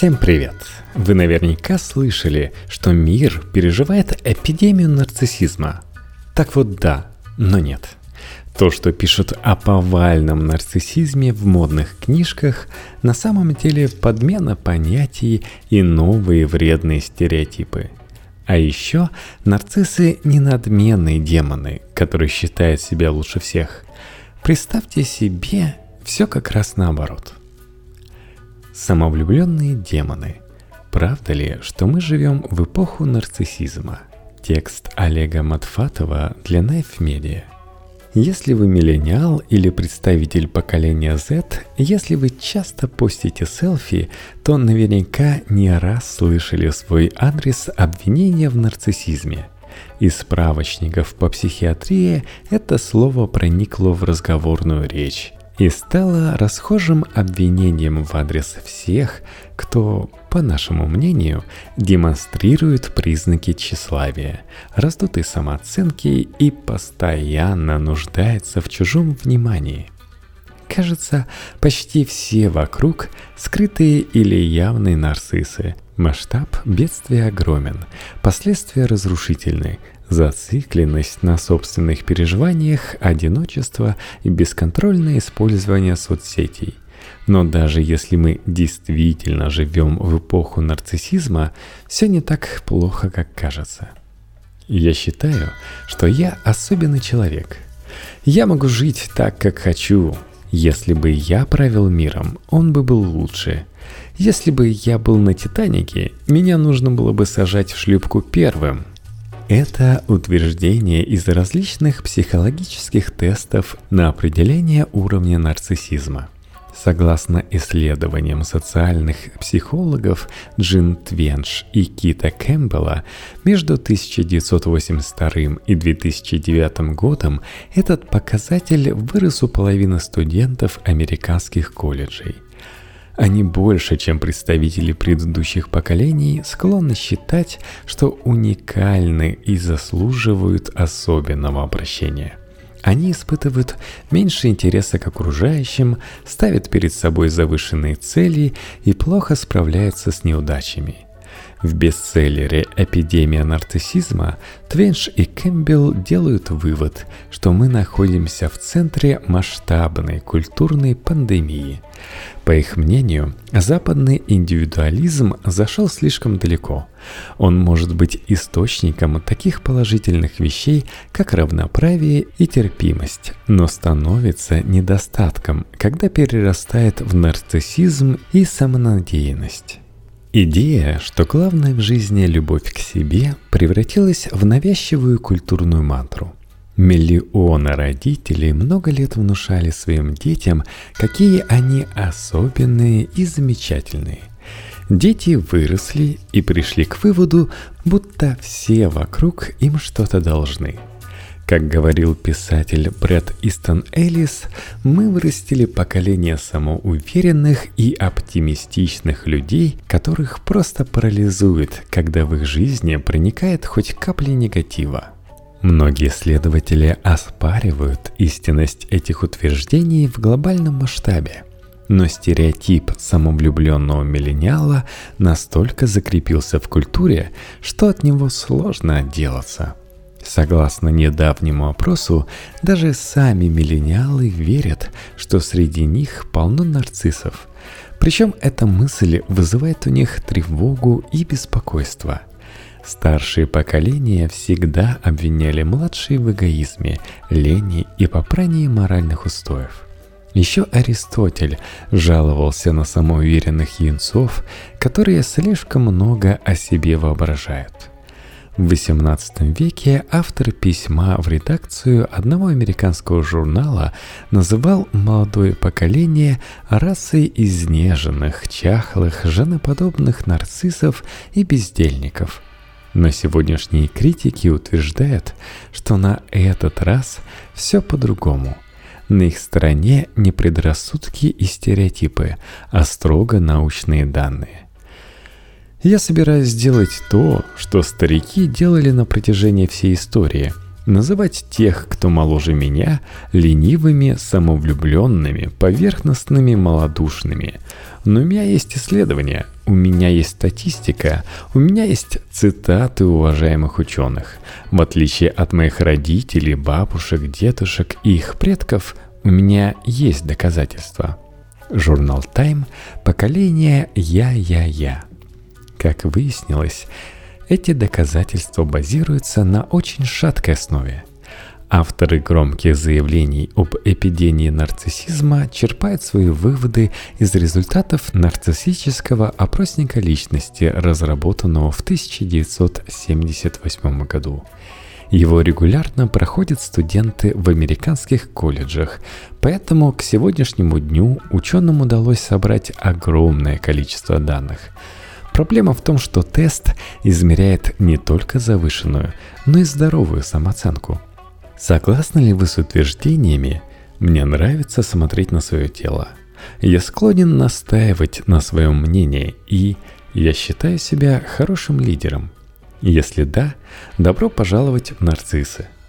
Всем привет! Вы наверняка слышали, что мир переживает эпидемию нарциссизма. Так вот да, но нет. То, что пишут о повальном нарциссизме в модных книжках, на самом деле подмена понятий и новые вредные стереотипы. А еще нарциссы не надменные демоны, которые считают себя лучше всех. Представьте себе все как раз наоборот – Самовлюбленные демоны. Правда ли, что мы живем в эпоху нарциссизма? Текст Олега Матфатова для Knife Media. Если вы миллениал или представитель поколения Z, если вы часто постите селфи, то наверняка не раз слышали свой адрес обвинения в нарциссизме. Из справочников по психиатрии это слово проникло в разговорную речь и стало расхожим обвинением в адрес всех, кто, по нашему мнению, демонстрирует признаки тщеславия, раздутой самооценки и постоянно нуждается в чужом внимании. Кажется, почти все вокруг скрытые или явные нарциссы. Масштаб бедствия огромен, последствия разрушительны, Зацикленность на собственных переживаниях, одиночество и бесконтрольное использование соцсетей. Но даже если мы действительно живем в эпоху нарциссизма, все не так плохо, как кажется. Я считаю, что я особенный человек. Я могу жить так, как хочу. Если бы я правил миром, он бы был лучше. Если бы я был на Титанике, меня нужно было бы сажать в шлюпку первым, это утверждение из различных психологических тестов на определение уровня нарциссизма. Согласно исследованиям социальных психологов Джин Твенш и Кита Кэмпбелла, между 1982 и 2009 годом этот показатель вырос у половины студентов американских колледжей – они больше, чем представители предыдущих поколений, склонны считать, что уникальны и заслуживают особенного обращения. Они испытывают меньше интереса к окружающим, ставят перед собой завышенные цели и плохо справляются с неудачами – в бестселлере «Эпидемия нарциссизма» Твенш и Кэмпбелл делают вывод, что мы находимся в центре масштабной культурной пандемии. По их мнению, западный индивидуализм зашел слишком далеко. Он может быть источником таких положительных вещей, как равноправие и терпимость, но становится недостатком, когда перерастает в нарциссизм и самонадеянность. Идея, что главное в жизни любовь к себе, превратилась в навязчивую культурную мантру. Миллионы родителей много лет внушали своим детям, какие они особенные и замечательные. Дети выросли и пришли к выводу, будто все вокруг им что-то должны – как говорил писатель Брэд Истон Эллис, мы вырастили поколение самоуверенных и оптимистичных людей, которых просто парализует, когда в их жизни проникает хоть капля негатива. Многие исследователи оспаривают истинность этих утверждений в глобальном масштабе. Но стереотип самовлюбленного миллениала настолько закрепился в культуре, что от него сложно отделаться – Согласно недавнему опросу, даже сами миллениалы верят, что среди них полно нарциссов. Причем эта мысль вызывает у них тревогу и беспокойство. Старшие поколения всегда обвиняли младшие в эгоизме, лени и попрании моральных устоев. Еще Аристотель жаловался на самоуверенных юнцов, которые слишком много о себе воображают. В XVIII веке автор письма в редакцию одного американского журнала называл молодое поколение расой изнеженных, чахлых, женоподобных нарциссов и бездельников. Но сегодняшние критики утверждают, что на этот раз все по-другому – на их стороне не предрассудки и стереотипы, а строго научные данные. Я собираюсь сделать то, что старики делали на протяжении всей истории. называть тех, кто моложе меня, ленивыми, самовлюбленными, поверхностными, малодушными. Но у меня есть исследования, у меня есть статистика, у меня есть цитаты уважаемых ученых. В отличие от моих родителей, бабушек, дедушек и их предков, у меня есть доказательства. Журнал Time «Поколение Я-Я-Я». Как выяснилось, эти доказательства базируются на очень шаткой основе. Авторы громких заявлений об эпидемии нарциссизма черпают свои выводы из результатов нарциссического опросника личности, разработанного в 1978 году. Его регулярно проходят студенты в американских колледжах, поэтому к сегодняшнему дню ученым удалось собрать огромное количество данных – Проблема в том, что тест измеряет не только завышенную, но и здоровую самооценку. Согласны ли вы с утверждениями «мне нравится смотреть на свое тело», «я склонен настаивать на своем мнении» и «я считаю себя хорошим лидером»? Если да, добро пожаловать в нарциссы –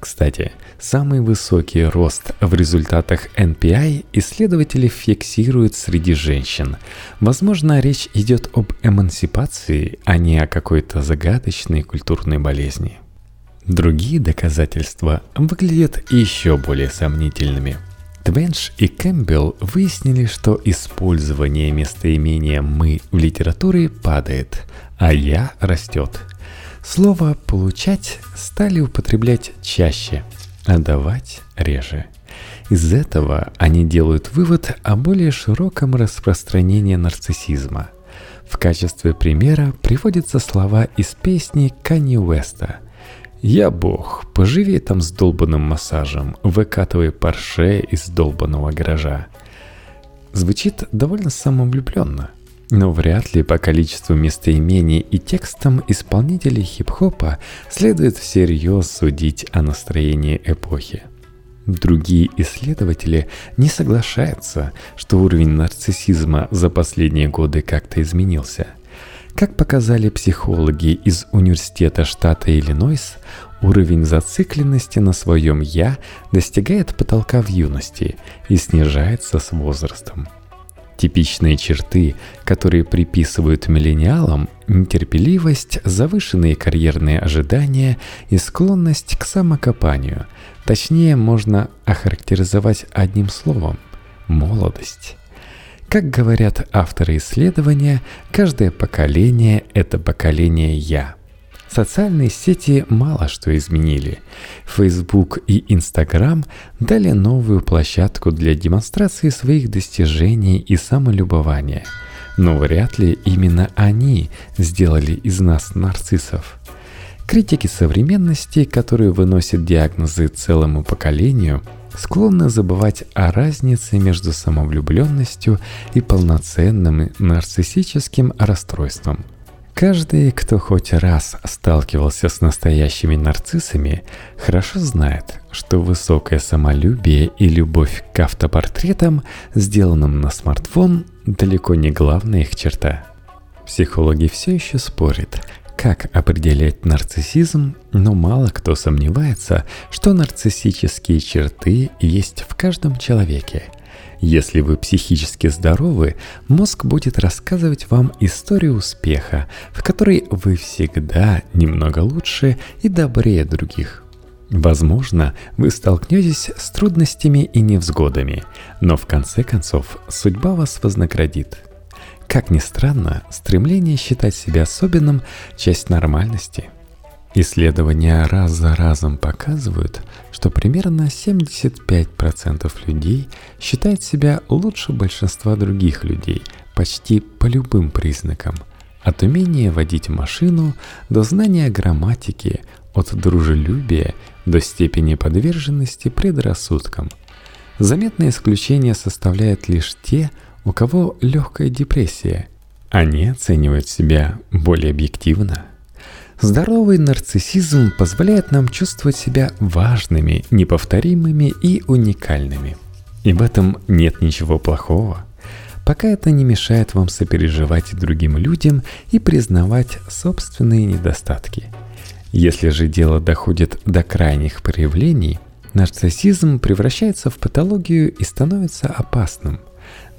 кстати, самый высокий рост в результатах NPI исследователи фиксируют среди женщин. Возможно, речь идет об эмансипации, а не о какой-то загадочной культурной болезни. Другие доказательства выглядят еще более сомнительными. Твенш и Кэмпбелл выяснили, что использование местоимения «мы» в литературе падает, а «я» растет – Слово «получать» стали употреблять чаще, а давать реже. Из этого они делают вывод о более широком распространении нарциссизма. В качестве примера приводятся слова из песни Канни Уэста «Я бог, поживи там с долбанным массажем, выкатывай парше из долбанного гаража». Звучит довольно самовлюбленно – но вряд ли по количеству местоимений и текстам исполнителей хип-хопа следует всерьез судить о настроении эпохи. Другие исследователи не соглашаются, что уровень нарциссизма за последние годы как-то изменился. Как показали психологи из Университета штата Иллинойс, уровень зацикленности на своем «я» достигает потолка в юности и снижается с возрастом – Типичные черты, которые приписывают миллениалам – нетерпеливость, завышенные карьерные ожидания и склонность к самокопанию. Точнее, можно охарактеризовать одним словом – молодость. Как говорят авторы исследования, каждое поколение – это поколение «я». Социальные сети мало что изменили. Facebook и Instagram дали новую площадку для демонстрации своих достижений и самолюбования. Но вряд ли именно они сделали из нас нарциссов. Критики современности, которые выносят диагнозы целому поколению, склонны забывать о разнице между самовлюбленностью и полноценным нарциссическим расстройством – Каждый, кто хоть раз сталкивался с настоящими нарциссами, хорошо знает, что высокое самолюбие и любовь к автопортретам, сделанным на смартфон, далеко не главная их черта. Психологи все еще спорят, как определять нарциссизм, но мало кто сомневается, что нарциссические черты есть в каждом человеке – если вы психически здоровы, мозг будет рассказывать вам историю успеха, в которой вы всегда немного лучше и добрее других. Возможно, вы столкнетесь с трудностями и невзгодами, но в конце концов судьба вас вознаградит. Как ни странно, стремление считать себя особенным – часть нормальности – Исследования раз за разом показывают, что примерно 75% людей считают себя лучше большинства других людей почти по любым признакам. От умения водить машину до знания грамматики, от дружелюбия до степени подверженности предрассудкам. Заметное исключение составляют лишь те, у кого легкая депрессия. Они оценивают себя более объективно – Здоровый нарциссизм позволяет нам чувствовать себя важными, неповторимыми и уникальными. И в этом нет ничего плохого, пока это не мешает вам сопереживать другим людям и признавать собственные недостатки. Если же дело доходит до крайних проявлений, нарциссизм превращается в патологию и становится опасным –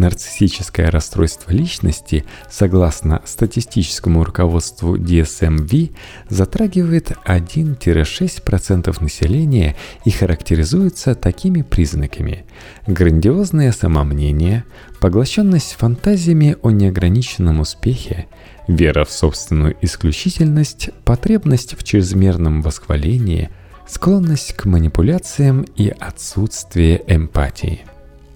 Нарциссическое расстройство личности, согласно статистическому руководству DSM-V, затрагивает 1-6% населения и характеризуется такими признаками – грандиозное самомнение, поглощенность фантазиями о неограниченном успехе, вера в собственную исключительность, потребность в чрезмерном восхвалении, склонность к манипуляциям и отсутствие эмпатии –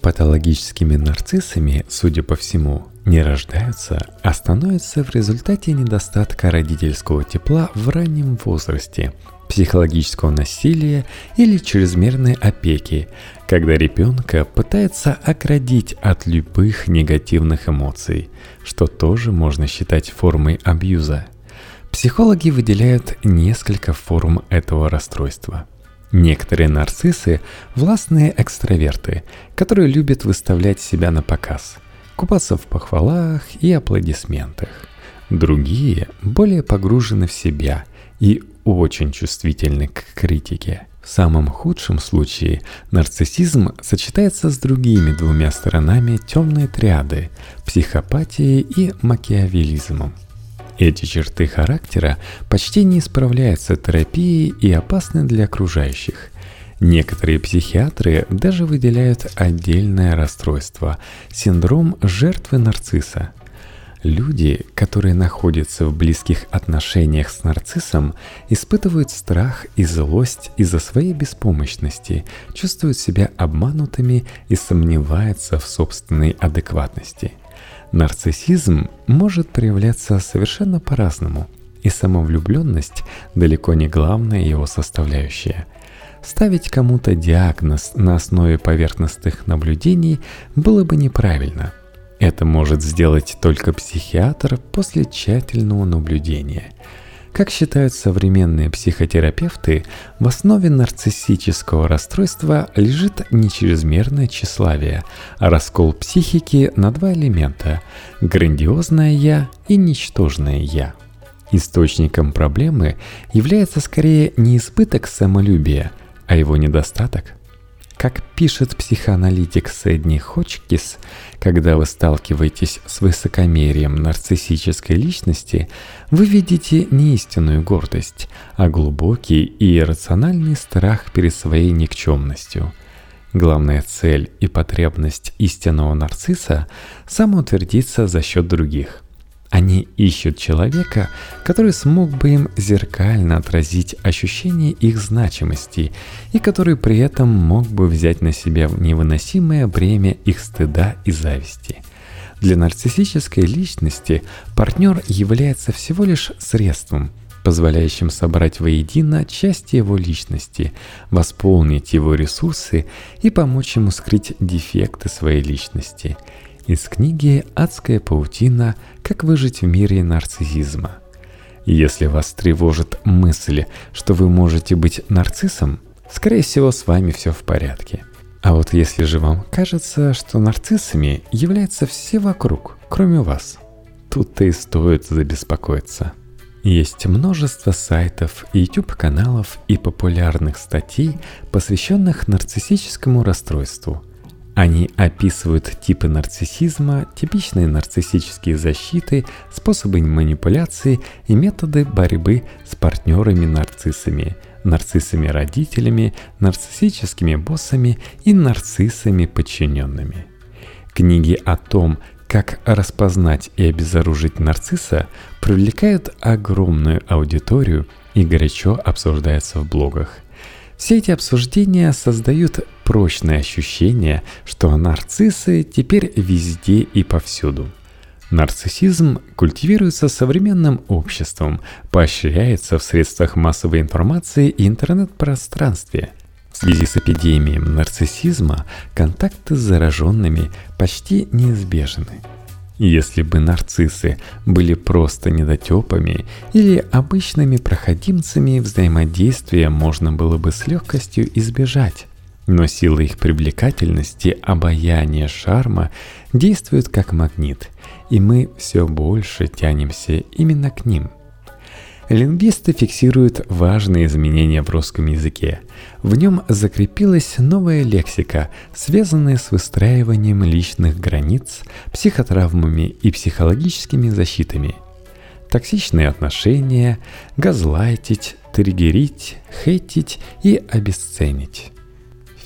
Патологическими нарциссами, судя по всему, не рождаются, а становятся в результате недостатка родительского тепла в раннем возрасте, психологического насилия или чрезмерной опеки, когда ребенка пытается оградить от любых негативных эмоций, что тоже можно считать формой абьюза. Психологи выделяют несколько форм этого расстройства – Некоторые нарциссы – властные экстраверты, которые любят выставлять себя на показ, купаться в похвалах и аплодисментах. Другие более погружены в себя и очень чувствительны к критике. В самом худшем случае нарциссизм сочетается с другими двумя сторонами темной триады – психопатией и макиавелизмом – эти черты характера почти не справляются терапией и опасны для окружающих. Некоторые психиатры даже выделяют отдельное расстройство – синдром жертвы нарцисса. Люди, которые находятся в близких отношениях с нарциссом, испытывают страх и злость из-за своей беспомощности, чувствуют себя обманутыми и сомневаются в собственной адекватности – Нарциссизм может проявляться совершенно по-разному, и самовлюбленность далеко не главная его составляющая. Ставить кому-то диагноз на основе поверхностных наблюдений было бы неправильно. Это может сделать только психиатр после тщательного наблюдения – как считают современные психотерапевты, в основе нарциссического расстройства лежит не чрезмерное тщеславие, а раскол психики на два элемента – грандиозное «я» и ничтожное «я». Источником проблемы является скорее не избыток самолюбия, а его недостаток – как пишет психоаналитик Сэдни Хочкис, когда вы сталкиваетесь с высокомерием нарциссической личности, вы видите не истинную гордость, а глубокий и иррациональный страх перед своей никчемностью. Главная цель и потребность истинного нарцисса – самоутвердиться за счет других. Они ищут человека, который смог бы им зеркально отразить ощущение их значимости и который при этом мог бы взять на себя невыносимое бремя их стыда и зависти. Для нарциссической личности партнер является всего лишь средством, позволяющим собрать воедино части его личности, восполнить его ресурсы и помочь ему скрыть дефекты своей личности – из книги «Адская паутина. Как выжить в мире нарциссизма». Если вас тревожит мысль, что вы можете быть нарциссом, скорее всего, с вами все в порядке. А вот если же вам кажется, что нарциссами являются все вокруг, кроме вас, тут-то и стоит забеспокоиться. Есть множество сайтов, YouTube-каналов и популярных статей, посвященных нарциссическому расстройству – они описывают типы нарциссизма, типичные нарциссические защиты, способы манипуляции и методы борьбы с партнерами-нарциссами, нарциссами-родителями, нарциссическими боссами и нарциссами-подчиненными. Книги о том, как распознать и обезоружить нарцисса, привлекают огромную аудиторию и горячо обсуждаются в блогах. Все эти обсуждения создают прочное ощущение, что нарциссы теперь везде и повсюду. Нарциссизм культивируется современным обществом, поощряется в средствах массовой информации и интернет-пространстве. В связи с эпидемией нарциссизма контакты с зараженными почти неизбежны. Если бы нарциссы были просто недотепами или обычными проходимцами, взаимодействия можно было бы с легкостью избежать. Но сила их привлекательности, обаяния, шарма действуют как магнит, и мы все больше тянемся именно к ним. Лингвисты фиксируют важные изменения в русском языке. В нем закрепилась новая лексика, связанная с выстраиванием личных границ, психотравмами и психологическими защитами. Токсичные отношения, газлайтить, триггерить, хейтить и обесценить.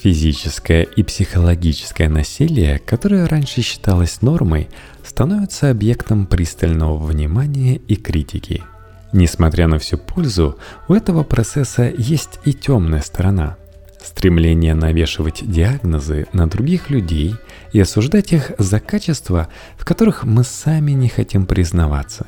Физическое и психологическое насилие, которое раньше считалось нормой, становится объектом пристального внимания и критики. Несмотря на всю пользу, у этого процесса есть и темная сторона. Стремление навешивать диагнозы на других людей и осуждать их за качества, в которых мы сами не хотим признаваться.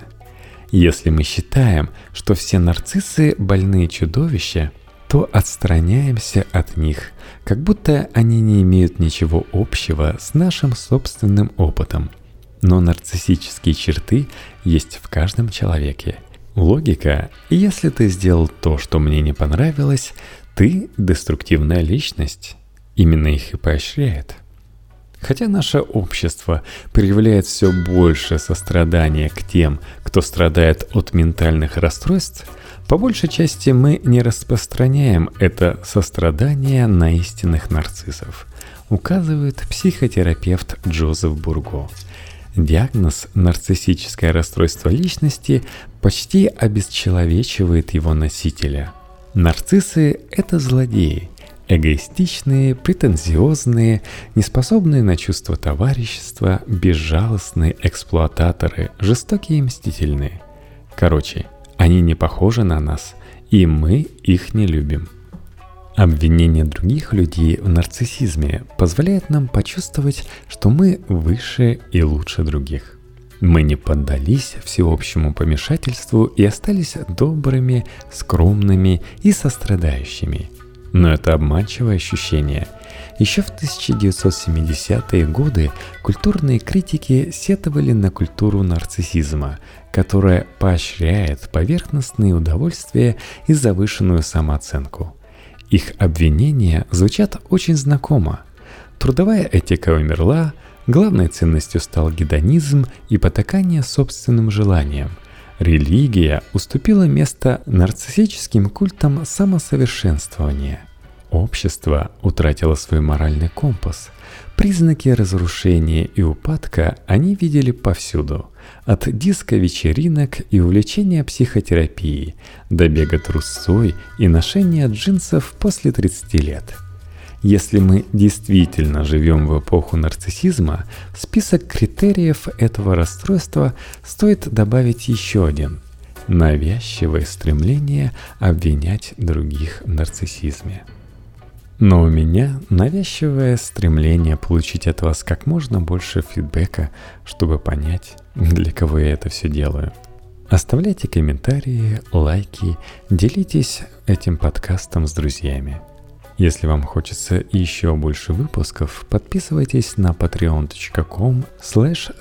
Если мы считаем, что все нарциссы – больные чудовища, то отстраняемся от них, как будто они не имеют ничего общего с нашим собственным опытом. Но нарциссические черты есть в каждом человеке. Логика «если ты сделал то, что мне не понравилось, ты деструктивная личность» именно их и поощряет. Хотя наше общество проявляет все больше сострадания к тем, кто страдает от ментальных расстройств – по большей части мы не распространяем это сострадание на истинных нарциссов, указывает психотерапевт Джозеф Бурго. Диагноз «нарциссическое расстройство личности» почти обесчеловечивает его носителя. Нарциссы – это злодеи, эгоистичные, претензиозные, неспособные на чувство товарищества, безжалостные эксплуататоры, жестокие и мстительные. Короче, они не похожи на нас, и мы их не любим. Обвинение других людей в нарциссизме позволяет нам почувствовать, что мы выше и лучше других. Мы не поддались всеобщему помешательству и остались добрыми, скромными и сострадающими. Но это обманчивое ощущение – еще в 1970-е годы культурные критики сетовали на культуру нарциссизма, которая поощряет поверхностные удовольствия и завышенную самооценку. Их обвинения звучат очень знакомо. Трудовая этика умерла, главной ценностью стал гедонизм и потакание собственным желаниям. Религия уступила место нарциссическим культам самосовершенствования – Общество утратило свой моральный компас. Признаки разрушения и упадка они видели повсюду. От диско-вечеринок и увлечения психотерапией до бега трусцой и ношения джинсов после 30 лет. Если мы действительно живем в эпоху нарциссизма, в список критериев этого расстройства стоит добавить еще один – навязчивое стремление обвинять других в нарциссизме. Но у меня навязчивое стремление получить от вас как можно больше фидбэка, чтобы понять, для кого я это все делаю. Оставляйте комментарии, лайки, делитесь этим подкастом с друзьями. Если вам хочется еще больше выпусков, подписывайтесь на patreon.com slash